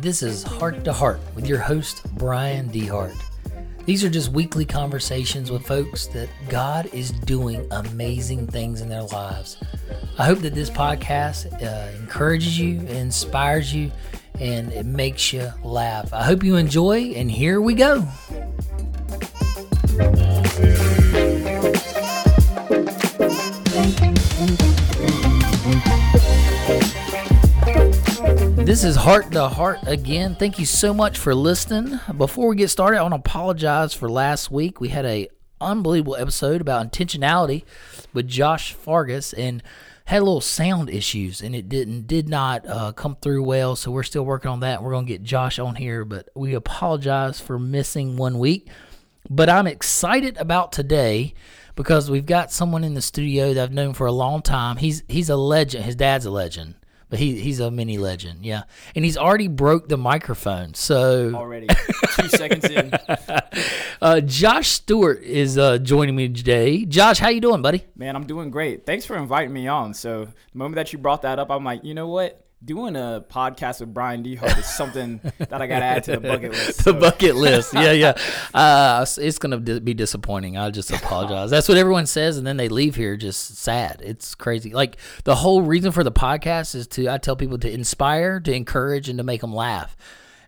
This is Heart to Heart with your host, Brian DeHart. These are just weekly conversations with folks that God is doing amazing things in their lives. I hope that this podcast uh, encourages you, inspires you, and it makes you laugh. I hope you enjoy, and here we go. This is Heart to Heart again. Thank you so much for listening. Before we get started, I want to apologize for last week. We had a unbelievable episode about intentionality with Josh Fargus and had a little sound issues and it didn't did not uh, come through well. So we're still working on that. We're gonna get Josh on here, but we apologize for missing one week. But I'm excited about today because we've got someone in the studio that I've known for a long time. He's he's a legend. His dad's a legend but he he's a mini legend, yeah. And he's already broke the microphone, so already two seconds in. uh, Josh Stewart is uh, joining me today. Josh, how you doing, buddy? Man, I'm doing great. Thanks for inviting me on. So the moment that you brought that up, I'm like, you know what? Doing a podcast with Brian DeHart is something that I got to add to the bucket list. So. the bucket list, yeah, yeah. Uh, it's gonna be disappointing. I just apologize. That's what everyone says, and then they leave here just sad. It's crazy. Like the whole reason for the podcast is to I tell people to inspire, to encourage, and to make them laugh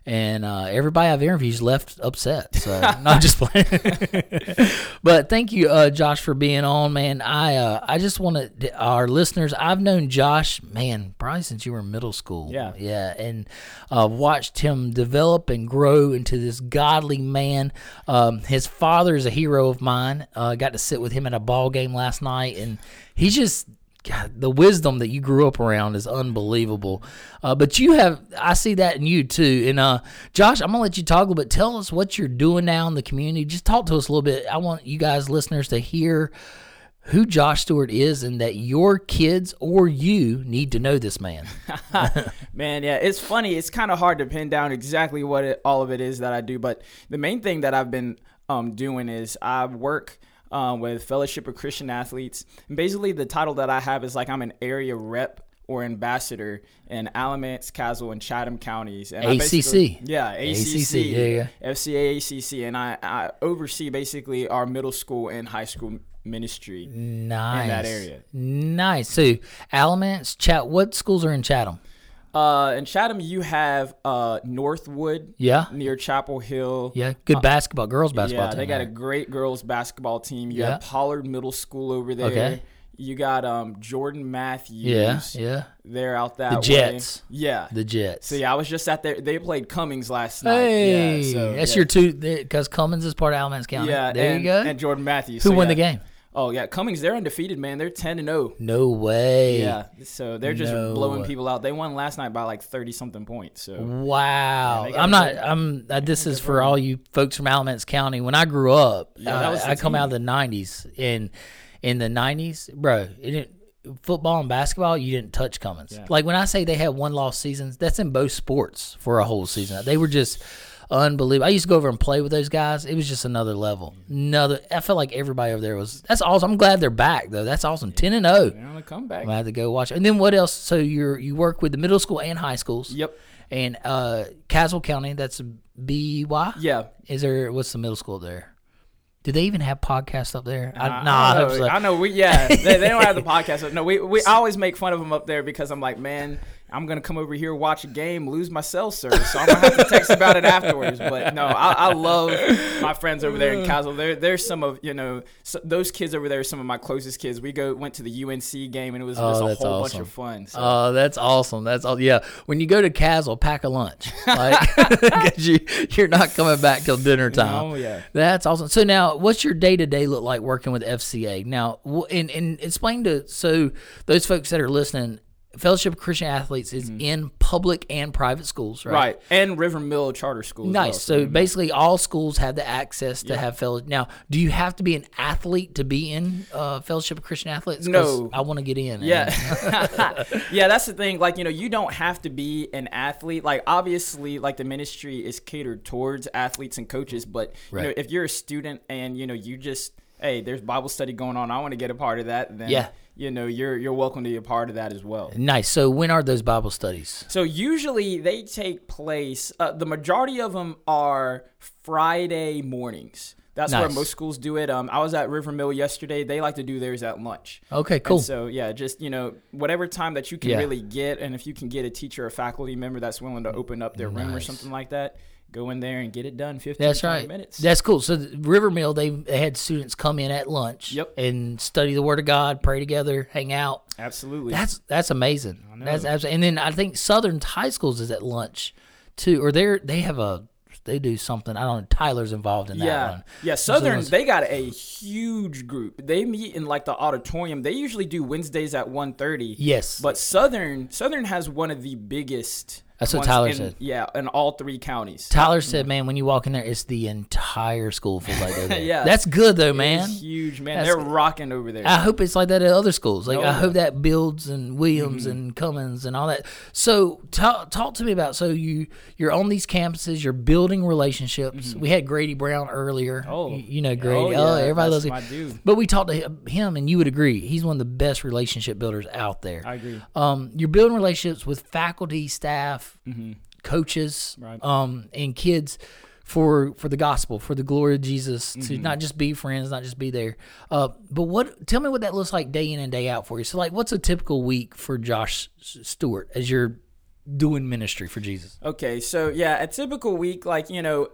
and uh, everybody I've interviewed left upset. So not just playing. but thank you, uh, Josh, for being on, man. I uh, I just want to our listeners. I've known Josh, man, probably since you were in middle school. Yeah, yeah, and uh, watched him develop and grow into this godly man. Um, his father is a hero of mine. Uh, got to sit with him at a ball game last night, and he's just God, the wisdom that you grew up around is unbelievable. Uh, but you have, I see that in you too. And uh, Josh, I'm gonna let you talk a little bit. Tell us what you're doing now in the community. Just talk to us a little bit. I want you guys, listeners, to hear who Josh Stewart is, and that your kids or you need to know this man. man, yeah, it's funny. It's kind of hard to pin down exactly what it, all of it is that I do. But the main thing that I've been um, doing is I work um, with Fellowship of Christian Athletes. And basically, the title that I have is like I'm an area rep or ambassador in Alamance, Caswell, and Chatham counties. And ACC. Yeah, ACC. ACC. Yeah, yeah. FCA ACC. And I, I oversee basically our middle school and high school ministry nice. in that area. Nice. So, Alamance, Chat, what schools are in Chatham? Uh, in Chatham, you have uh, Northwood. Yeah. Near Chapel Hill. Yeah. Good uh, basketball, girls basketball. Yeah, team they got a great girls basketball team. You yeah. have Pollard Middle School over there. Okay. You got um, Jordan Matthews. Yeah, yeah. They're out that the Jets. Way. Yeah, the Jets. Yeah, I was just at there. They played Cummings last night. Hey, yeah, so, that's yeah. your two because Cummings is part of Alamance County. Yeah, there and, you go. And Jordan Matthews. Who so, won yeah. the game? Oh yeah, Cummings. They're undefeated, man. They're ten and zero. No way. Yeah, so they're just no. blowing people out. They won last night by like thirty something points. So wow, yeah, I'm not. I'm. Uh, this is for all you folks from Alamance County. When I grew up, yeah, uh, I come out of the '90s. In in the '90s, bro, it didn't. Football and basketball, you didn't touch Cummings. Yeah. Like when I say they had one loss seasons, that's in both sports for a whole season. They were just unbelievable. I used to go over and play with those guys. It was just another level. Another. I felt like everybody over there was. That's awesome. I'm glad they're back though. That's awesome. Ten and zero. They're on a comeback. I'm gonna go watch. And then what else? So you're you work with the middle school and high schools. Yep. And uh, Caswell County. That's B Y. Yeah. Is there? What's the middle school there? Do they even have podcasts up there? Uh, I, nah, I know, so. I know. We yeah, they, they don't have the podcast. No, we we I always make fun of them up there because I'm like, man, I'm gonna come over here watch a game, lose my cell service, so I'm gonna have to text about it afterwards. But no, I, I love my friends over there in Caswell. They're they're some of you know so those kids over there are some of my closest kids. We go went to the UNC game and it was oh, just a whole awesome. bunch of fun. So. Oh, that's awesome. That's all. Yeah, when you go to Caswell, pack a lunch, like you you're not coming back till dinner time. Oh yeah, that's awesome. So now, what's your day to day look like working with FCA? Now, and and explain to so those folks that are listening Fellowship of Christian Athletes is mm-hmm. in public and private schools, right? Right, and River Mill charter School. Nice. Well, so mm-hmm. basically, all schools have the access to yeah. have fellowship. Now, do you have to be an athlete to be in uh, Fellowship of Christian Athletes? No, I want to get in. Yeah, yeah, that's the thing. Like you know, you don't have to be an athlete. Like obviously, like the ministry is catered towards athletes and coaches, but right. you know, if you're a student and you know you just hey, there's Bible study going on. I want to get a part of that. Then Yeah. You know, you're you're welcome to be a part of that as well. Nice. So when are those Bible studies? So usually they take place. Uh, the majority of them are Friday mornings. That's where most schools do it. Um, I was at River Mill yesterday. They like to do theirs at lunch. Okay, And cool. so yeah, just you know, whatever time that you can Yeah. really get, and if you can get a teacher or faculty member that's willing to open up their room or something like that, go in there and get it done. 15, That's 20 right. minutes. That's cool. So the River Mill, they, they had students come in at lunch Yep. and study the Word of God, pray together, hang out. Absolutely. That's that's amazing. know. That's absolutely. And then I think Southern High Schools is at lunch too, or they're they have a they do something. I don't know. Tyler's involved in that yeah, one. yeah. Southern, it's- they got a huge group. They meet in like the auditorium. They usually do Wednesdays at 1.30. Yes, But Southern, Southern has one of the biggest. That's what Tyler in- said. Yeah, in all three counties. Tyler said, "Man, when you walk in there, it's the entire school feels like they're there. Yeah. that's good though, man. It's huge, man. That's- They're rocking over there. I hope it's like that at other schools. Like Oh, I yeah. hope that builds and Williams Mm-hmm. and Cummings and all that. So talk talk to me about so you you're on these campuses, you're building relationships. We had Grady Brown earlier. Mm-hmm. Oh. you, you know Grady. Oh, Oh, yeah, everybody loves my him. dude. But we talked to him- him, and you would agree he's one of the best relationship builders out there. I agree. Um, you're building relationships with faculty, staff, coaches, Mm-hmm. Right. um, and kids for for the gospel, for the glory of Jesus, to Mm-hmm. not just be friends, not just be there. Uh, but what? Tell me what that looks like day in and day out for you. So, like, what's a typical week for Josh Stewart as you're doing ministry for Jesus? Okay, so yeah, a typical week, like you know,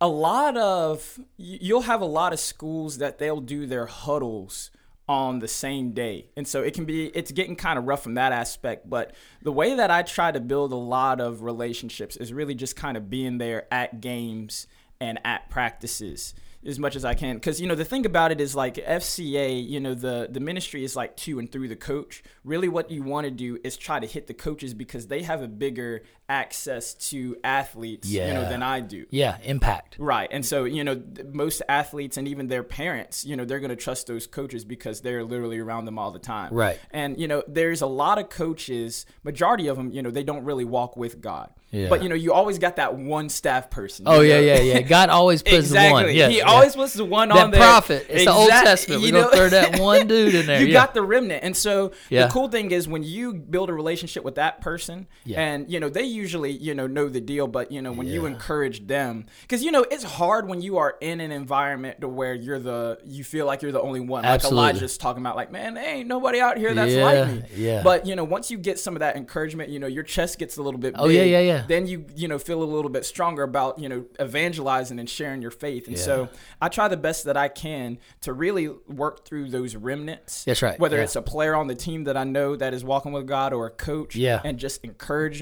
a lot of you'll have a lot of schools that they'll do their huddles on the same day, and so it can be it's getting kind of rough from that aspect. But the way that I try to build a lot of relationships is really just kind of being there at games and at practices as much as I can. Because you know the thing about it is like FCA, you know the the ministry is like to and through the coach. Really, what you want to do is try to hit the coaches because they have a bigger access to athletes, you know, than I do. Yeah, impact. Right. And so, you know, most athletes and even their parents, you know, they're going to trust those coaches because they're literally around them all the time. Right. And, you know, there's a lot of coaches, majority of them, you know, they don't really walk with God. Yeah. But, you know, you always got that one staff person. Oh you yeah, yeah, yeah. God always puts exactly. the one. Yes, he yeah. always puts the one that on there. prophet. It's the Old Testament. you We're gonna throw that one dude in there. you yeah. got the remnant and so Yeah. the cool thing is when you build a relationship with that person Yeah. and you know they usually you know know the deal but you know when you encourage them because you know it's hard when you are in an environment to where you're the you feel like you're the only one Absolutely. like elijah's talking about like man there ain't nobody out here that's Yeah, like me yeah. but you know once you get some of that encouragement you know your chest gets a little bit Oh, yeah, yeah, yeah. then you you know feel a little bit stronger about you know evangelizing and sharing your faith and Yeah. so i try the best that i can to really work through those remnants That's right, whether yeah. it's a player on the team that I know that is walking with God or a coach, Yeah. and just encourage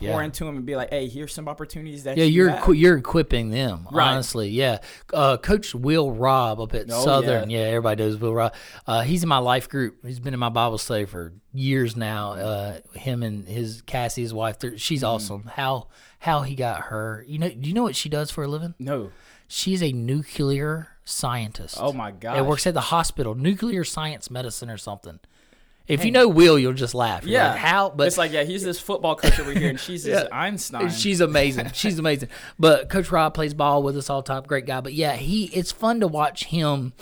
him, pour into them and be like, "Hey, here's some opportunities that Yeah, you you're have." equi- you're equipping them. Right. Honestly, yeah. Uh, Coach Will Robb up at Oh, Southern. Yeah. everybody knows Will Robb. Uh, he's in my life group. He's been in my Bible study for years now. Uh, him and his Cassie, his wife. She's Mm-hmm. awesome. How how he got her. You know? Do you know what she does for a living? no, She's a nuclear scientist. oh my god, It works at the hospital, nuclear science medicine or something. If you know Will, you'll just laugh. You're Yeah, like, how? But it's like, yeah, he's this football coach over here, and she's this Einstein. She's amazing. She's amazing. But Coach Rob plays ball with us all the time. Great guy. But yeah, he it's fun to watch him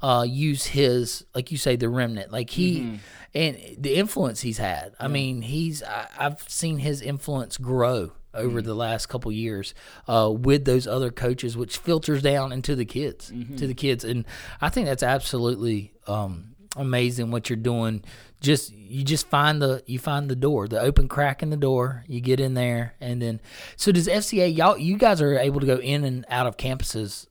uh, use his like you say the remnant. Like he Mm-hmm. and the influence he's had. I mean, he's I, I've seen his influence grow over Mm-hmm. the last couple years uh, with those other coaches, which filters down into the kids, Mm-hmm. to the kids, and I think that's absolutely um, amazing what you're doing. Just you just find the you find the door, the open crack in the door. You get in there, and then so does FCA. Y'all, you guys are able to go in and out of campuses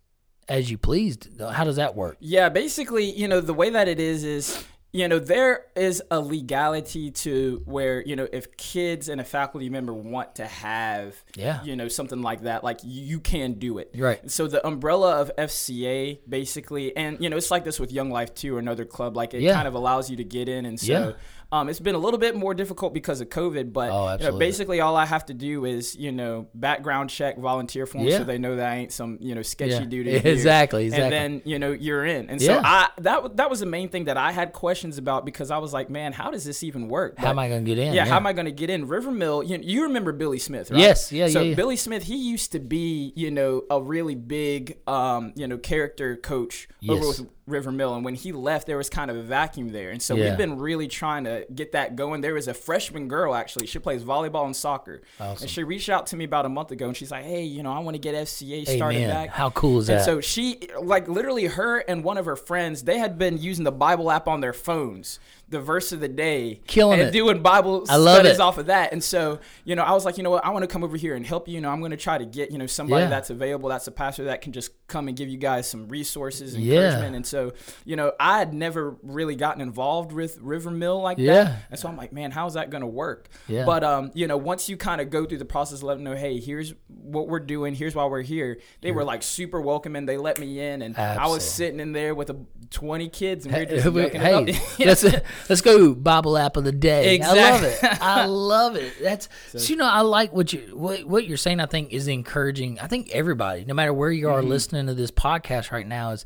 as you pleased. How does that work? Yeah, basically, you know, the way that it is is, you know, there is a legality to where, you know, if kids and a faculty member want to have, Yeah. you know, something like that, like you can do it. Right. So the umbrella of FCA basically, and, you know, it's like this with Young Life too, or another club, like it Yeah. kind of allows you to get in. And so, Yeah. Um, it's been a little bit more difficult because of COVID, but Oh, you know, basically all I have to do is you know background check, volunteer form, Yeah. so they know that I ain't some you know sketchy Yeah. dude. Yeah, in here. exactly, exactly. And then you know you're in, and so Yeah. I that that was the main thing that I had questions about because I was like, man, how does this even work? How am I going to get in? Yeah, how am I going to get in? River Mill, you, you remember Billy Smith, right? Yes, yeah, So yeah. Billy Smith, he used to be, you know, a really big, um, you know, character coach over Yes. with River Mill, and when he left, there was kind of a vacuum there, and so Yeah. we've been really trying to get that going. There was a freshman girl actually; she plays volleyball and soccer, Awesome. and she reached out to me about a month ago, and she's like, "Hey, you know, I want to get FCA Hey, started man, back." how cool is And that? so she, like, literally, her and one of her friends, they had been using the Bible app on their phones, the verse of the day, Killing and it. doing Bible I love studies it. off of that. And so, you know, I was like, you know what, I want to come over here and help you. You know, I'm going to try to get, you know, somebody Yeah. that's available, that's a pastor that can just come and give you guys some resources and Yeah. encouragement. And so, you know, I had never really gotten involved with River Mill like Yeah. that. And so I'm like, man, how's that going to work? Yeah. But um, you know, once you kind of go through the process, let them know, hey, here's what we're doing, here's why we're here. They were like super welcoming. They let me in, and I was sitting in there with a, 20 kids, and we are just Hey, hey, let's let's go Bible app of the day. I love it. I love it. That's so, you know I like what you what, what you're saying. I think is encouraging. I think everybody, no matter where you Mm-hmm. are listening to this podcast right now, is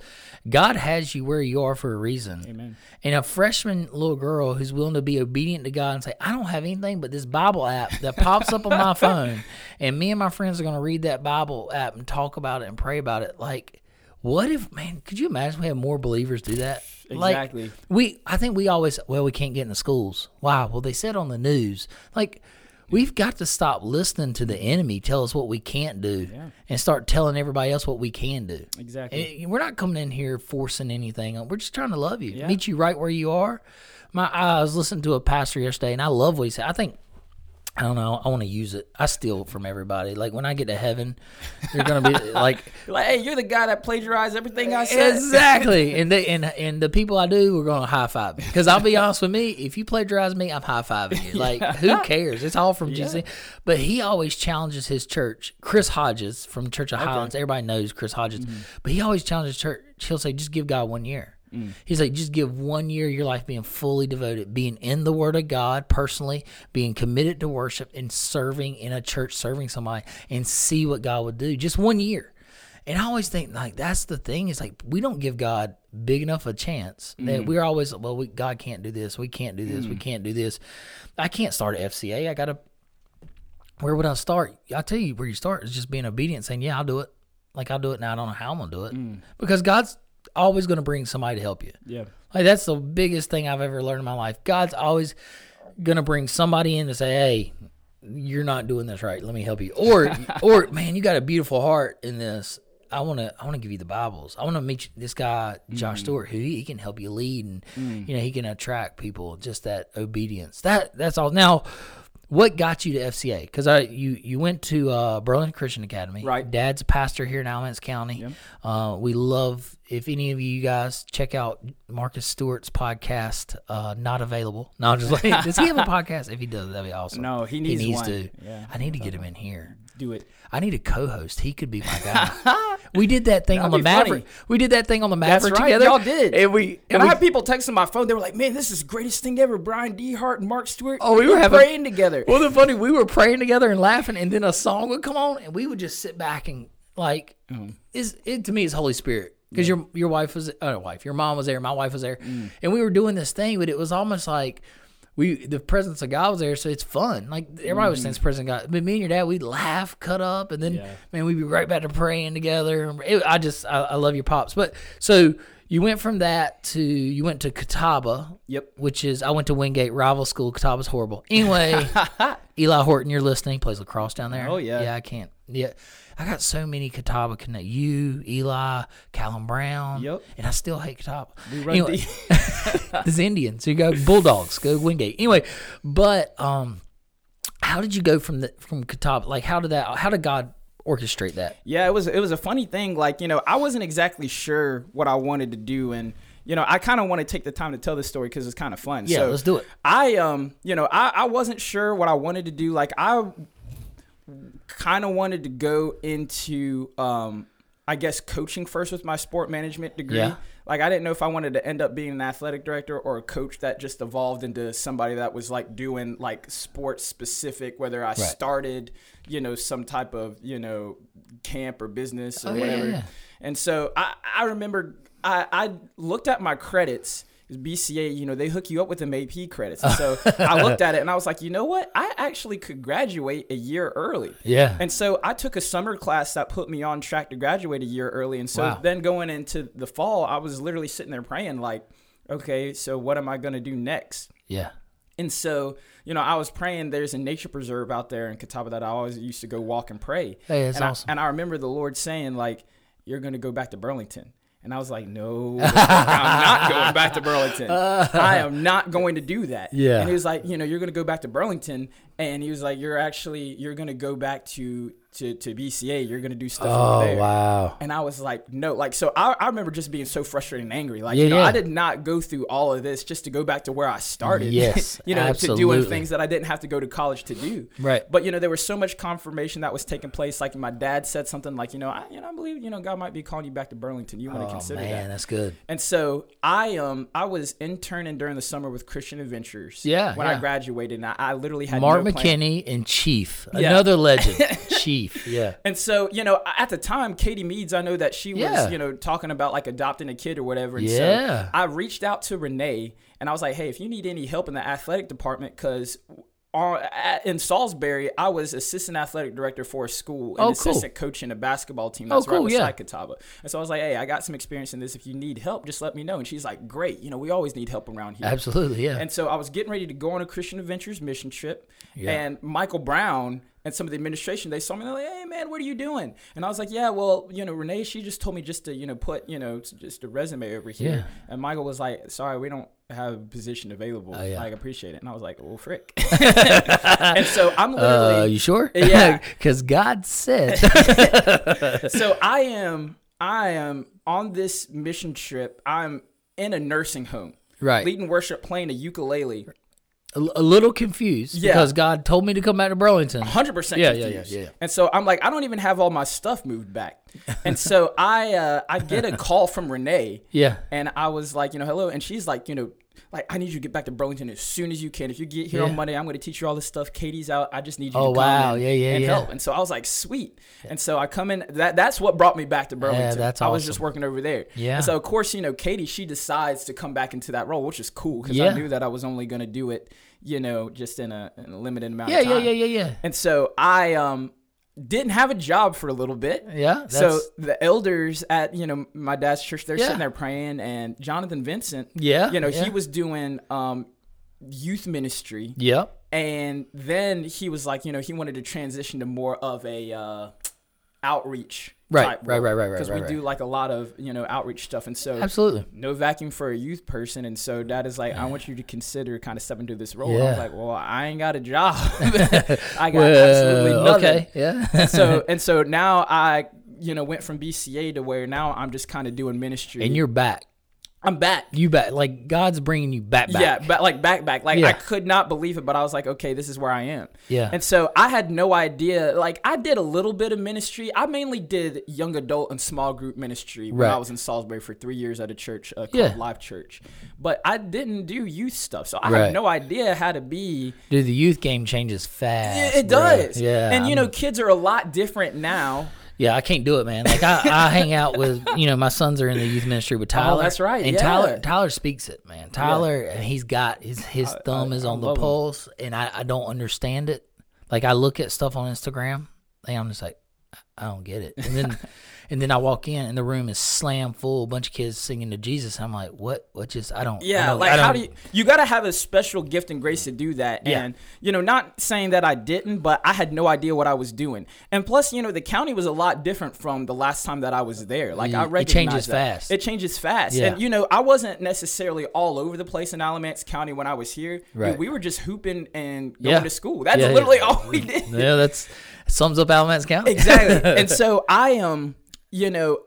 God has you where you are for a reason. Amen. And a freshman little girl who's willing to be obedient to God and say, I don't have anything but this Bible app that pops up on my phone, and me and my friends are going to read that Bible app and talk about it and pray about it. Like, what if, man? Could you imagine we have more believers do that? Like, Exactly. we, I think we always, well, we can't get in the schools. Wow. Well, they said on the news, like. We've got to stop listening to the enemy tell us what we can't do and start telling everybody else what we can do. Exactly. And we're not coming in here forcing anything. We're just trying to love you, Yeah. meet you right where you are. My, I was listening to a pastor yesterday, and I love what he said. I think, I don't know, I want to use it. I steal it from everybody. Like when I get to heaven, you're gonna be like, Like, hey, you're the guy that plagiarized everything I said. exactly. And they and and the people I do, we're gonna high five me. Because I'll be honest with me, if you plagiarize me, I'm high fiving you. Like who cares? It's all from Jesus. But he always challenges his church. Chris Hodges from Church of Highlands. Everybody knows Chris Hodges, mm-hmm. but he always challenges church. He'll say, just give God one year. Mm. He's like, just give one year of your life being fully devoted, being in the Word of God personally, being committed to worship and serving in a church, serving somebody, and see what God would do. Just one year. And I always think like that's the thing is like we don't give God big enough a chance that mm. we're always well we God can't do this we can't do this we mm. can't do this. I can't start at FCA I gotta where would I start? I tell you where you start is just being obedient saying yeah I'll do it. Like I'll do it now. I don't know how I'm gonna do it. Because God's always gonna bring somebody to help you Yeah. like that's the biggest thing I've ever learned in my life. God's always gonna bring somebody in to say, "Hey, you're not doing this right. Let me help you." Or, or man, you got a beautiful heart in this. I want to. I want to give you the Bibles. I want to meet you, this guy, Josh mm-hmm. Stewart, who he, he can help you lead, and mm. you know he can attract people. Just that obedience. That that's all. Now, what got you to FCA? Because I you you went to uh, Burlington Christian Academy. Right. Dad's a pastor here in Alamance County. Uh, we love if any of you guys check out Marcus Stewart's podcast. Uh, not available. No, I'm just like, does he have a podcast? If he does, that'd be awesome. No, he needs one. to. Yeah. I need to get him in here. Do it. I need a co-host. He could be my guy. we did that thing on the That'd be funny. Maverick. We did that thing on the Maverick right. together. Y'all did. And we and And I had people texting my phone. They were like, "Man, this is the greatest thing ever." Brian DeHart and Mark Stewart. Oh, we were having- praying together. Well, the funny, we were praying together and laughing, and then a song would come on, and we would just sit back and like, is it to me is Holy Spirit because your your wife was uh, wife, your mom was there, my wife was there, and we were doing this thing, but it was almost like we the presence of God was there, so it's fun. Like everybody was saying, the mm-hmm. presence of God, but me and your dad, we'd laugh, cut up, and then Yeah. man, we'd be right back to praying together. It, I just I, I love your pops, but so. You went from that to you went to Catawba, Yep. which is I went to Wingate rival school. Catawba's horrible. Anyway, Eli Horton, you're listening. Plays lacrosse down there. Oh, yeah. yeah. I can't. Yeah, I got so many Catawba connect. You, Eli, Callum Brown. Yep. And I still hate Catawba. We run anyway, deep. this Indian. So you go Bulldogs, go Wingate. Anyway, but um, how did you go from the from Catawba? Like, how did that? How did God orchestrate that? Yeah, it was it was a funny thing. Like you know, I wasn't exactly sure what I wanted to do, and you know, I kind of want to take the time to tell this story because it's kind of fun. Yeah, so let's do it. I um, you know, I I wasn't sure what I wanted to do. Like I kind of wanted to go into um. I guess coaching first with my sport management degree. Yeah. Like I didn't know if I wanted to end up being an athletic director or a coach that just evolved into somebody that was like doing like sports specific, whether I started, you know, some type of, you know, camp or business or Oh, whatever. yeah, yeah. And so I, I remember I, I looked at my credits BCA, you know, they hook you up with them AP credits. And so I looked at it and I was like, you know what? I actually could graduate a year early. Yeah. And so I took a summer class that put me on track to graduate a year early. And so Wow. then going into the fall, I was literally sitting there praying, like, okay, so what am I going to do next? yeah. And so, you know, I was praying. There's a nature preserve out there in Catawba that I always used to go walk and pray. Hey, that's and awesome. I, and I remember the Lord saying, like, you're going to go back to Burlington. And I was like, no, I'm not going back to Burlington. I am not going to do that. Yeah. And he was like, you know, you're going to go back to Burlington. And he was like, you're actually, you're going to go back to, to, to BCA. You're going to do stuff over Oh there. wow. And I was like, no, like, so I, I remember just being so frustrated and angry. Like, Yeah, you know, yeah. I did not go through all of this just to go back to where I started. Yes, you know, to absolutely. doing things that I didn't have to go to college to do. Right. But, you know, there was so much confirmation that was taking place. Like, my dad said something like, you know, I, you know, I believe, you know, God might be calling you back to Burlington. You want to Oh consider man, that. that's good. And so I um I was interning during the summer with Christian Adventures. Yeah, When yeah. I graduated, and I, I literally had plan. McKinney and Chief, Yeah. another legend. Chief. Yeah. And so, you know, at the time, Katie Meads, I know that she was, Yeah. you know, talking about like adopting a kid or whatever. And Yeah. so I reached out to Renee and I was like, hey, if you need any help in the athletic department, because in Salisbury, I was assistant athletic director for a school and Oh, cool. assistant coach in a basketball team Oh, that's right cool, beside yeah. Catawba. And so I was like, hey, I got some experience in this. If you need help, just let me know. And she's like, great. You know, we always need help around here. Absolutely. Yeah. And so I was getting ready to go on a Christian Adventures mission trip, Yeah. and Michael Brown and some of the administration they saw me they're like, "Hey man, what are you doing?" And I was like, "Yeah, well, you know, Renee, she just told me just to you know put you know just a resume over here." Yeah. And Michael was like, "Sorry, we don't have a position available. Oh, yeah. Like, appreciate it." And I was like, "Well, frick." and so I'm literally uh, you sure? Yeah. Because God said. so I am I am on this mission trip. I'm in a nursing home. Right. Leading worship, playing a ukulele. a, a little confused Yeah. because God told me to come back to Burlington. hundred percent Yeah, yeah, confused. yeah, yeah. And so I'm like, I don't even have all my stuff moved back. And so I uh, I get a call from Renee, Yeah. and I was like, you know, hello, and she's like, you know, like I need you to get back to Burlington as soon as you can. If you get here Yeah. on Monday, I'm going to teach you all this stuff. Katie's out. I just need you Oh, to wow. Yeah, yeah, and yeah. help. And so I was like, sweet. And so I come in. That that's what brought me back to Burlington. that's I was just working over there. Yeah. And so of course, you know, Katie, she decides to come back into that role, which is cool because Yeah. I knew that I was only going to do it, you know, just in a, in a limited amount Yeah, yeah, yeah, yeah, yeah. And so I um didn't have a job for a little bit. Yeah. So the elders at you know my dad's church, they're Yeah. sitting there praying, and Jonathan Vincent, Yeah, you know, yeah. he was doing um youth ministry, Yep. and then he was like, you know, he wanted to transition to more of a uh, outreach. Right, right, right, right, right, Because right, we do like a lot of you know outreach stuff, and so Absolutely. no vacuum for a youth person. And so dad is like, I want you to consider kind of stepping into this role. And I was like, well, I ain't got a job. I got absolutely nothing. Okay. Yeah. So and so now I, you know, went from BCA to where now I'm just kind of doing ministry. and you're back. I'm back. You back. Like God's bringing you back. back. Yeah, but like back back. Like Yeah. I could not believe it, but I was like, okay, this is where I am. Yeah. And so I had no idea. Like I did a little bit of ministry. I mainly did young adult and small group ministry when Right. I was in Salisbury for three years at a church uh, called Yeah. Live Church. But I didn't do youth stuff, so I Right. had no idea how to be. Dude, the youth game changes fast. It bro. does. Yeah. And you know, I'm- kids are a lot different now. Yeah, I can't do it, man. Like I, I hang out with, you know, my sons are in the youth ministry with Tyler. Oh, that's right, And yeah. Tyler, Tyler speaks it, man. Tyler, and he's got his his thumb I- is I on the love him. pulse, and I, I don't understand it. Like I look at stuff on Instagram, and I'm just like, I don't get it. And then, and then I walk in, and the room is slam full, a bunch of kids singing to Jesus. I'm like, what? What just? I don't. I Yeah, don't- like I how don't- do you you got to have a special gift and grace to do that. Yeah. And you know, not saying that I didn't, but I had no idea what I was doing. And plus, you know, the county was a lot different from the last time that I was there. Like I recognize It changes that. fast. It changes fast. Yeah. And you know, I wasn't necessarily all over the place in Alamance County when I was here. Dude, Right. we were just hooping and going Yeah. to school. That's Yeah, yeah. literally all we did. Yeah, that's sums up Alamance County. exactly. and so I am, um, you know,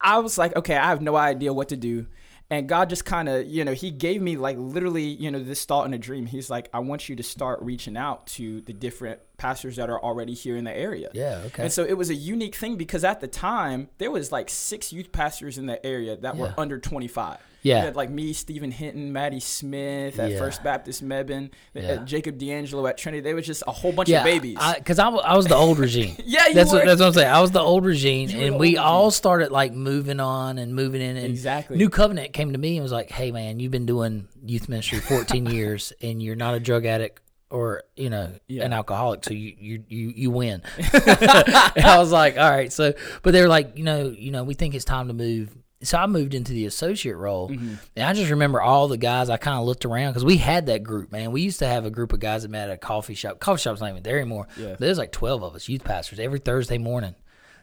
I was like, okay, I have no idea what to do. And God just kind of, you know, He gave me like literally, you know, this thought in a dream. He's like, I want you to start reaching out to the different pastors that are already here in the area. Yeah, okay. And so it was a unique thing because at the time there was like six youth pastors in the area that were under 25. Yeah. You had like me, Stephen Hinton, Maddie Smith at Yeah. First Baptist Mebane, uh, Yeah. Jacob D'Angelo at Trinity. They was just a whole bunch yeah, of babies. Because I, I was the old regime. Yeah, you that's were. What, that's what I'm saying. I was the old regime, You and we old all started like moving on and moving in. And Exactly. New Covenant came to me and was like, "Hey, man, you've been doing youth ministry 14 years, and you're not a drug addict." Or you know Yeah. an alcoholic, so you you you, you win. I was like, all right. So, but they're like, you know, you know, we think it's time to move. So I moved into the associate role, Mm-hmm. and I just remember all the guys. I kind of looked around because we had that group, man. We used to have a group of guys that met at a coffee shop. Coffee shop's not even there anymore. Yeah. There's like twelve of us, youth pastors, every Thursday morning.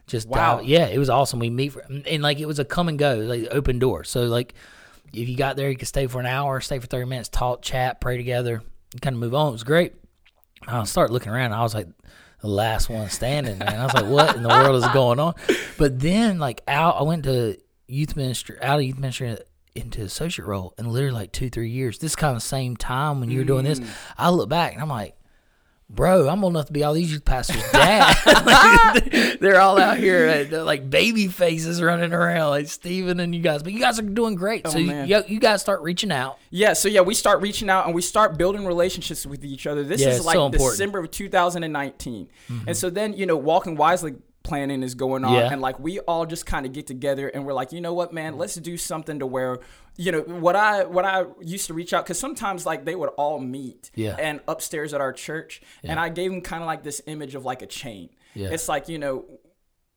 Just Wow. dive- yeah, it was awesome. We meet for, and like it was a come and go, like open door. So like if you got there, you could stay for an hour, stay for thirty minutes, talk, chat, pray together, kind of move on. It was great. I started looking around. I was like the last one standing, man. I was like, what in the world is going on? But then, like, out, I went to youth ministry, out of youth ministry into associate role, and literally like two, three years. This kind of same time when you were doing this, mm. I look back and I'm like, bro, I'm old enough to be all these youth pastors' dad. Like, they're all out here uh, like baby faces running around, like Steven and you guys. But you guys are doing great. so you, you, guys start reaching out. Yeah, so yeah, we start reaching out and we start building relationships with each other. This Yeah, is like so. Mm-hmm. December of 2019. And so then, you know, Walking Wisely planning is going on Yeah. and like we all just kind of get together and we're like, "You know what, man? Let's do something to where you know what I what I used to reach out because sometimes like they would all meet Yeah. and upstairs at our church and I gave them kind of like this image of like a chain. Yeah. It's like you know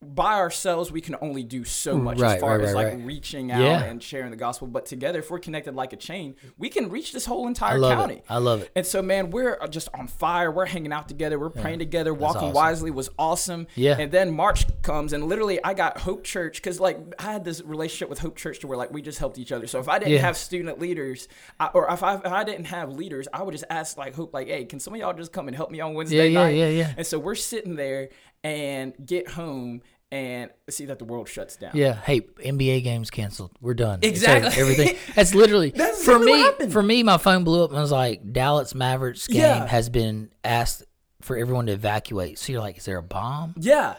by ourselves we can only do so mm, much Right, as far right, as right, like reaching out Yeah. and sharing the gospel but together if we're connected like a chain we can reach this whole entire I love county it. I love it. and so man we're uh, just on fire we're hanging out together we're praying together walking awesome. wisely was awesome Yeah. and then march comes and literally i got hope church because like i had this relationship with hope church to where like we just helped each other so if i didn't Yeah. have student leaders I, or if I, if I didn't have leaders i would just ask like hope like hey can some of y'all just come and help me on wednesday yeah, night yeah, yeah. and so we're sitting there and get home and see that the world shuts down Yeah. Hey, NBA games canceled. We're done. Exactly. Everything. That's literally That's for me. happened. For me, my phone blew up and I was like, Dallas Mavericks game Yeah. has been asked for everyone to evacuate. So you're like, is there a bomb? yeah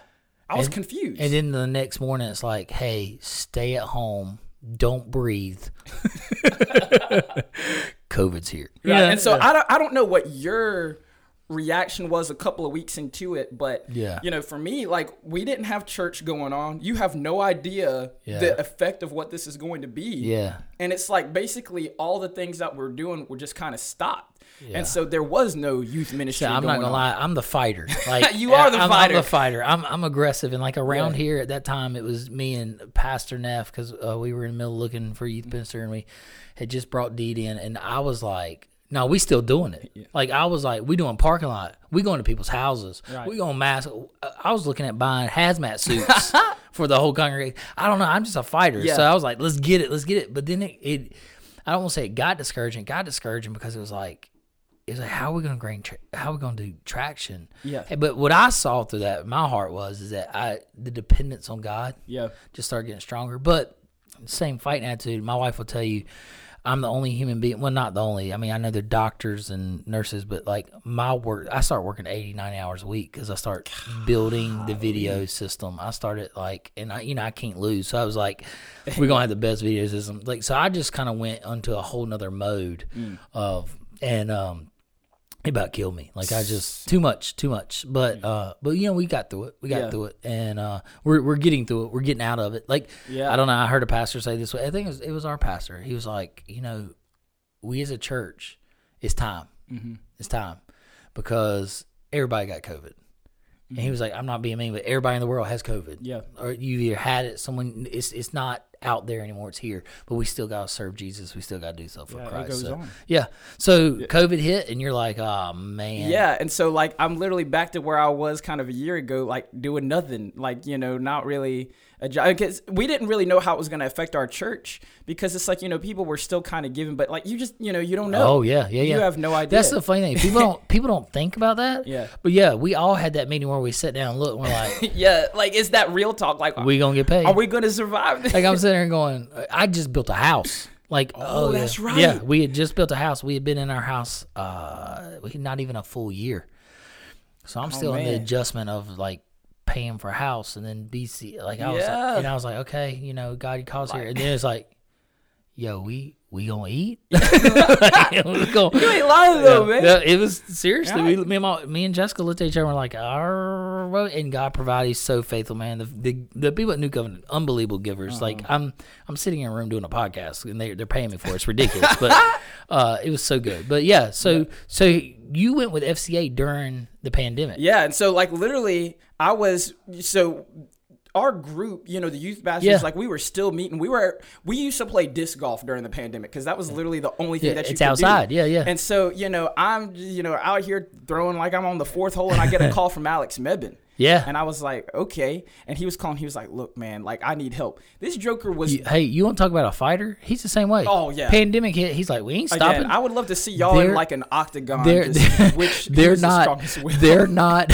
i was And- confused And then the next morning, it's like, hey, stay at home. Don't breathe. COVID's here. Right. And so I don't I don't know what your reaction was a couple of weeks into it, but Yeah. you know, for me, like we didn't have church going on. You have no idea Yeah. the effect of what this is going to be. Yeah. And it's like basically all the things that we're doing were just kind of stopped. Yeah. And so there was no youth ministry. So I'm not gonna on. lie, I'm the fighter. Like You are the I'm, fighter. I'm the fighter. I'm I'm aggressive, and like around Yeah. here at that time, it was me and Pastor Neff because uh, we were in the middle looking for youth minister, and we had just brought Deed in, and I was like. No, we still doing it. Like I was like, we doing parking lot. We going to people's houses. Right. We going to mass. I was looking at buying hazmat suits for the whole congregation. I don't know. I'm just a fighter, Yeah. so I was like, let's get it, let's get it. But then it, it I don't want to say it got discouraging. It got discouraging because it was like, it was like, how are we going to gain? Tra- how are we going to do traction? Yeah. But what I saw through that, my heart was, is that I the dependence on God Yeah. just started getting stronger. But same fighting attitude. My wife will tell you, I'm the only human being. Well, not the only. I mean, I know they're doctors and nurses, but like my work, I start working 80, 90 hours a week because I start building the video system. I started like, and I, you know, I can't lose. So I was like, we're gonna have the best video system. Like, so I just kind of went onto a whole nother mode of, and um, it about killed me. Like I just too much, too much. But uh, but you know, we got through it. We got Yeah. through it, and uh, we're we're getting through it. We're getting out of it. Like Yeah. I don't know. I heard a pastor say this way. I think it was, it was our pastor. He was like, you know, we as a church, it's time. Mm-hmm. It's time because everybody got COVID. And he was like, I'm not being mean, but everybody in the world has COVID. Mm-hmm. Yeah. Or you either had it, someone, it's it's not out there anymore. It's here. But we still got to serve Jesus. We still got to do stuff for Yeah, it Christ. goes so, on. Yeah. So COVID hit, and you're like, oh, man. Yeah, and so like I'm literally back to where I was kind of a year ago, like doing nothing, like you know, not really a job. Because we didn't really know how it was going to affect our church because it's like you know people were still kind of giving, but like you just you know you don't know. Oh yeah, yeah, yeah. You have no idea. That's the funny thing. People don't people don't think about that. Yeah. But yeah, we all had that meeting where we sat down and looked. And we're like, yeah, like is that real talk? Like, we gonna get paid. are we going to survive? This? like I'm sitting there going, I just built a house. Like, oh, yeah. that's right. Yeah, we had just built a house. We had been in our house, uh, not even a full year. So I'm still in the Oh, adjustment of like paying for a house and then BC. Like I was, Yeah. like, and I was like, okay, you know, God calls here, and then it's like, yo, we we gonna eat. we gonna, You ain't lying though, yeah, man. yeah, it was seriously. We, me, and my, me and Jessica looked at each other and were like, "Arr, and God provided. He's so faithful, man. The, the the people at New Covenant, unbelievable givers. Like Uh-huh. I'm I'm sitting in a room doing a podcast and they they're paying me for it. It's ridiculous, but uh, it was so good. But yeah, so so you went with FCA during the pandemic. Yeah, and so like literally, I was so our group, you know, the youth pastors, Yeah. like we were still meeting. We were we used to play disc golf during the pandemic because that was literally the only thing Yeah, that you could do. it's outside. Do. Yeah, yeah. And so you know, I'm you know out here throwing like I'm on the fourth hole, and I get a call from Alex Mebin. Yeah. And I was like, okay. And he was calling. He was like, look, man, like I need help. This Joker was. You- hey, you want to talk about a fighter? He's the same way. Oh, yeah. Pandemic hit. He's like, we ain't stopping. Again, I would love to see y'all in They're- like an octagon. they're just they're who's the not strongest they're not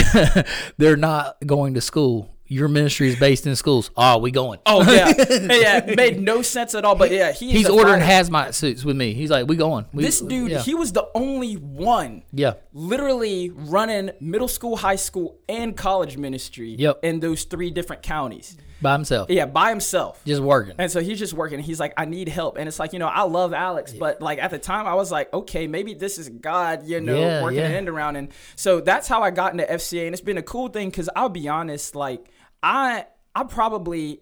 they're not going to school. Your ministry is based in schools. Oh, we going. Oh yeah, yeah, made no sense at all. But yeah, he He's ordering fighter. hazmat suits with me. He's like, we going. We, This dude, yeah. he was the only one yeah. literally running middle school, high school, and college ministry Yep. in those three different counties. by himself, Yeah, by himself. just working. And so he's just working. He's like, I need help. And it's like, you know, I love Alex, but like at the time I was like, okay, maybe this is God, you know, Yeah, working yeah. an end around. And so that's how I got into FCA. And it's been a cool thing because I'll be honest, like I I probably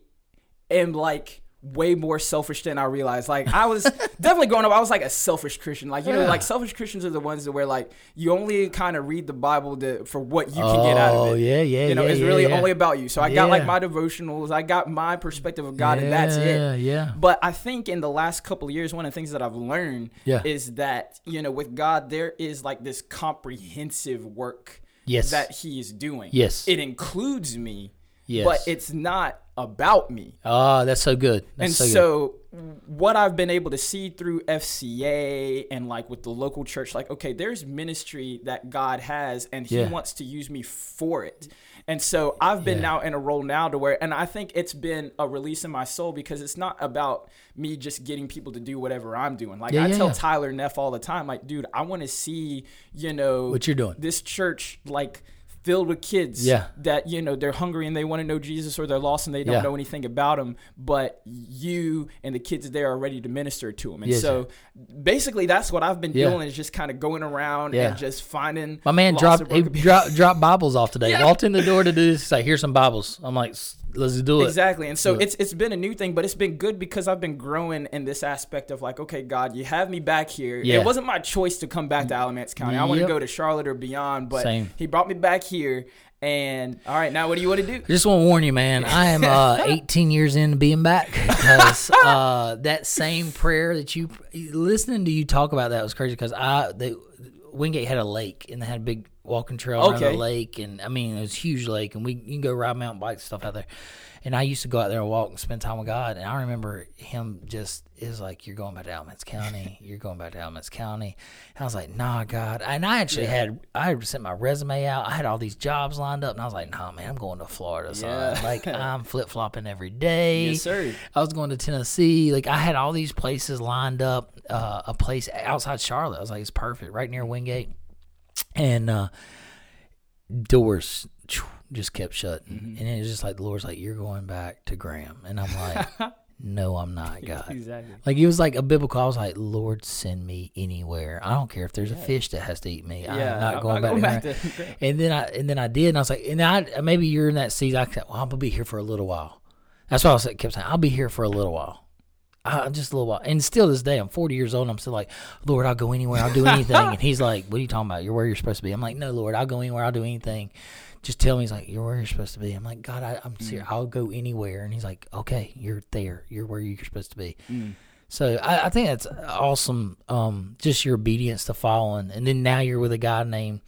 am like way more selfish than I realized. Like I was definitely growing up, I was like a selfish Christian. Like, you know, Yeah. like selfish Christians are the ones that where like you only kind of read the Bible to, for what you can get out of Oh, it. yeah, yeah, You know, yeah, it's yeah, really only about you. So I got like my devotionals, I got my perspective of God, and that's it. Yeah, yeah. But I think in the last couple of years, one of the things that I've learned is that, you know, with God, there is like this comprehensive work Yes. that He is doing. Yes. It includes me, Yes. but it's not about me. Oh, that's so good. That's and so, so, good. what I've been able to see through FCA and like with the local church, like, okay, there's ministry that God has and He Yeah. wants to use me for it. And so I've been Yeah. now in a role now to where, and I think it's been a release in my soul because it's not about me just getting people to do whatever I'm doing. Like Yeah, I tell. Tyler Neff all the time, like, dude, I want to see, you know, What you're doing. this church like filled with kids Yeah. that you know they're hungry and they want to know Jesus or they're lost and they don't Yeah. know anything about him but you and the kids there are ready to minister to them and Yes, so basically that's what I've been Yeah. doing is just kind of going around and just finding My man dropped he dropped dropped Bibles off today. Walked in the door to do this. He's like, here's some Bibles. I'm like, "S- let's do it. Exactly. And so it's it's been a new thing, but it's been good because I've been growing in this aspect of like, okay, God, you have me back here. Yeah. It wasn't my choice to come back to Alamance County. I want to go to Charlotte or beyond, but Same. he brought me back here. And all right, now what do you want to do? I just want to warn you, man. I am uh, 18 years into being back because uh, that same prayer that you listening to you talk about that was crazy because I they Wingate had a lake and they had a big walking trail around Okay. the lake and I mean it was a huge lake and we you can go ride mountain bikes and stuff out there. And I used to go out there and walk and spend time with God. And I remember him just is like, "You're going back to Alamance County. You're going back to Alamance County." And I was like, "Nah, God." And I actually had I had sent my resume out. I had all these jobs lined up, and I was like, "Nah, man, I'm going to Florida, son. Yeah. Like I'm flip flopping every day." Yes, sir. I was going to Tennessee. Like I had all these places lined up. Uh, a place outside Charlotte. I was like, it's perfect, right near Wingate, and uh, doors just kept shutting. Mm-hmm. And it was just like the Lord's like, you're going back to Graham, and I'm like, no, I'm not, God. Exactly. Like it was like a biblical. I was like, Lord, send me anywhere. I don't care if there's a fish that has to eat me. Yeah, I'm not I'm going not back, going to back to Graham. And then I and then I did, and I was like, and I maybe you're in that season. I said, well, I'm gonna be here for a little while. That's what I was kept saying. I'll be here for a little while. Uh, just a little while. And still this day, I'm 40 years old. And I'm still like, Lord, I'll go anywhere. I'll do anything. and he's like, What are you talking about? You're where you're supposed to be. I'm like, No, Lord, I'll go anywhere. I'll do anything. Just tell me. He's like, You're where you're supposed to be. I'm like, God, I, I'm serious. I'll go anywhere. And he's like, Okay, you're there. You're where you're supposed to be. So I, I think that's awesome. Um, just your obedience to following, and then now you're with a guy named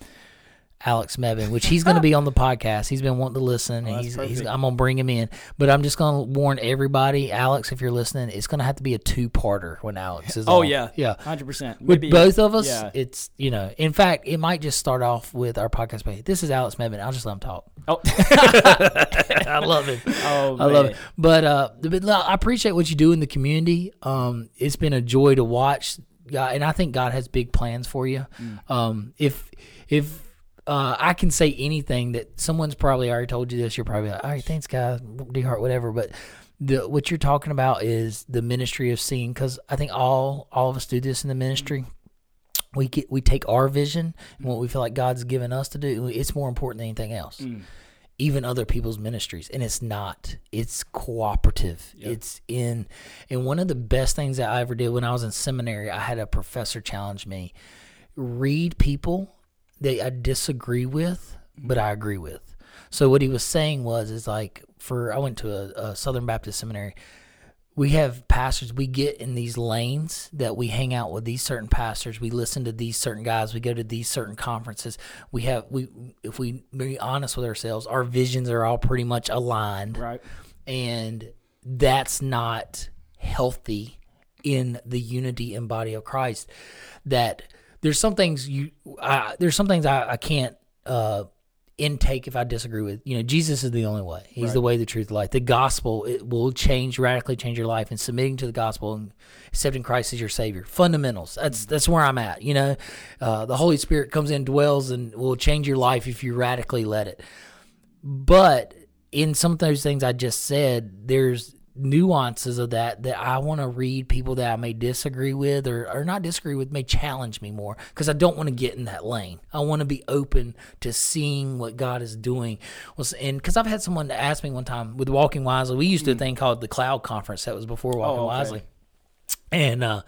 Alex Mebin, which he's going to be on the podcast. He's been wanting to listen, and that's he's, he's. I'm going to bring him in. But I'm just going to warn everybody, Alex, if you're listening, it's going to have to be a two parter when Alex is Oh on. yeah, yeah. hundred percent. With both of us, Yeah. it's you know. In fact, it might just start off with our podcast. Page. This is Alex Mebin. I'll just let him talk. Oh, I love it. oh I love it. But uh, but I appreciate what you do in the community. Um, it's been a joy to watch, God, and I think God has big plans for you. Mm. Um, if if uh, I can say anything that someone's probably already told you this. You're probably like, all right, thanks, guys, DeHart, whatever. But the what you're talking about is the ministry of seeing, because I think all all of us do this in the ministry. We get we take our vision and what we feel like God's given us to do. It's more important than anything else. Mm. Even other people's ministries, and it's not. It's cooperative. Yep. It's in. And one of the best things that I ever did when I was in seminary, I had a professor challenge me: read people that I disagree with, mm-hmm. but I agree with. So what he was saying was, is like for I went to a, a Southern Baptist seminary. We have pastors. We get in these lanes that we hang out with these certain pastors. We listen to these certain guys. We go to these certain conferences. We have we if we be honest with ourselves, our visions are all pretty much aligned Right. and that's not healthy in the unity and body of Christ. That there's some things you, I, there's some things I, I can't uh, intake if I disagree with. You know, Jesus is the only way. He's Right. the way, the truth, the life. The gospel it will change radically, change your life, and submitting to the gospel and accepting Christ as your Savior. Fundamentals. That's that's where I'm at. You know, uh, the Holy Spirit comes in, dwells, and will change your life if you radically let it. But in some of those things I just said, there's nuances of that that I want to read people that I may disagree with or, or not disagree with may challenge me more because I don't want to get in that lane. I want to be open to seeing what God is doing. Was and because I've had someone ask me one time with Walking Wisely, we used to do a thing called the Cloud Conference that was before Walking Oh, okay. Wisely, and uh,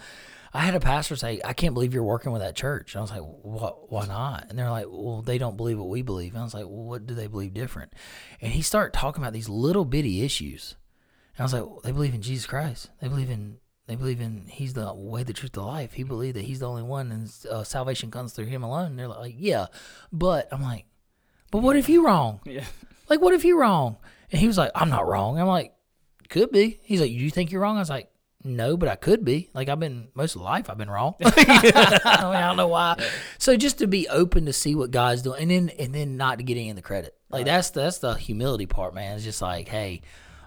I had a pastor say, "I can't believe you're working with that church." And I was like, "What? Why not?" And they're like, "Well, they don't believe what we believe." And I was like, "Well, what do they believe different?" And he started talking about these little bitty issues. And I was like, well, "They believe in Jesus Christ. They believe in they believe in He's the way, the truth, the life. He believed that He's the only one, and uh, salvation comes through Him alone." And they're like, "Yeah," but I'm like, "But what if you wrong? Yeah. Like, what if you wrong?" And he was like, "I'm not wrong." I'm like, "Could be." He's like, "You think you're wrong?" I was like, "No, but I could be. Like, I've been most of life, I've been wrong. I, mean, I don't know why." So just to be open to see what God's doing, and then and then not to get any of the credit. Like that's that's the humility part, man. It's just like, hey,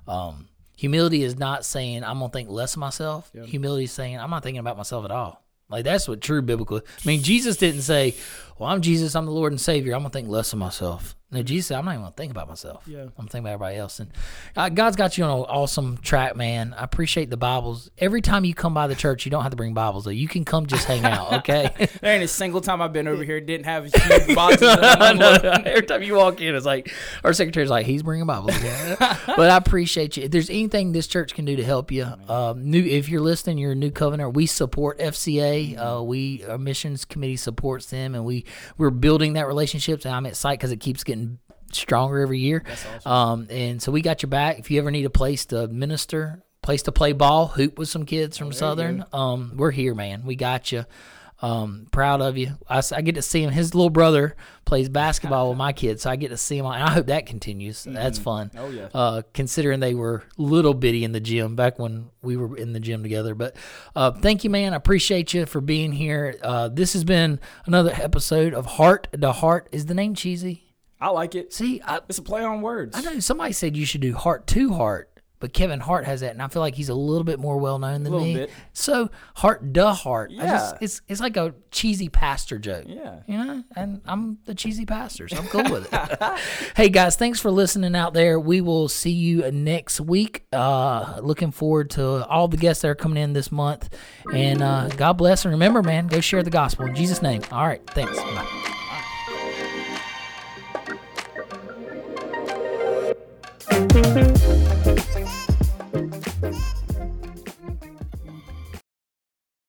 um, humility is not saying I'm gonna think less of myself. Humility is saying I'm not thinking about myself at all. Like that's what true biblical. I mean, Jesus didn't say, "Well, I'm Jesus, I'm the Lord and Savior. I'm gonna think less of myself." No, Jesus said, "I'm not even gonna think about myself. Yeah. I'm thinking about everybody else." And uh, God's got you on an awesome track, man. I appreciate the Bibles. Every time you come by the church, you don't have to bring Bibles though. You can come just hang out, okay? There ain't a single time I've been over here didn't have a huge boxes. of them unloaded. Every time you walk in, it's like our secretary's like, he's bringing Bibles again. but I appreciate you. If there's anything this church can do to help you, um, new if you're listening, you're a new covenant. We support FCA. Uh, we our missions committee supports them, and we we're building that relationships. And I'm at excited because it keeps getting stronger every year. Awesome. Um, and so we got your back. If you ever need a place to minister, place to play ball, hoop with some kids from Oh, Southern, um, we're here, man. We got you. Um, proud of you. I get to see him. His little brother plays basketball with my kids, so I get to see him. And I hope that continues. That's fun. Oh, yeah. Uh, considering they were little bitty in the gym back when we were in the gym together. But uh, thank you, man. I appreciate you for being here. Uh, this has been another episode of Heart to Heart. Is the name cheesy? I like it. See, I, It's a play on words. I know somebody said you should do heart to heart, but Kevin Hart has that, and I feel like he's a little bit more well known than Little me. bit. So heart to heart, I just, Yeah. it's it's like a cheesy pastor joke. Yeah. you know, and I'm the cheesy pastor, so I'm cool with it. hey guys, thanks for listening out there. We will see you next week. Uh, looking forward to all the guests that are coming in this month, and uh, God bless. And remember, man, go share the gospel in Jesus' name. All right, thanks. Bye. Thank you.